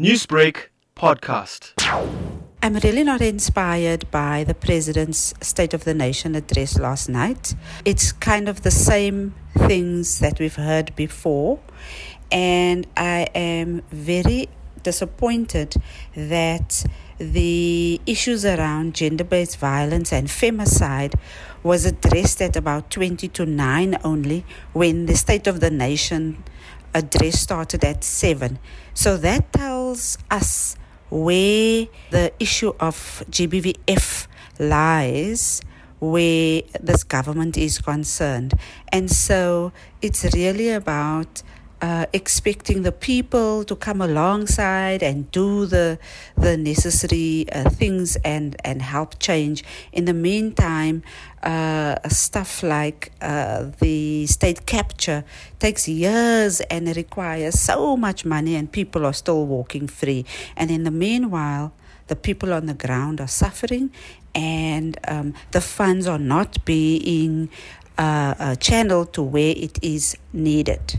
Newsbreak podcast. I'm really not inspired by the president's State of the Nation address last night. It's kind of the same things that we've heard before, and I am very disappointed that the issues around gender based violence and femicide was addressed at about 20 to 9 only when the State of the Nation address started at 7. So that tells us where the issue of GBVF lies where this government is concerned. And so it's really about uh, expecting the people to come alongside and do the the necessary uh, things and and help change. In the meantime, uh, stuff like uh, the state capture takes years and requires so much money, and people are still walking free. And in the meanwhile, the people on the ground are suffering, and um, the funds are not being uh, uh, channeled to where it is needed.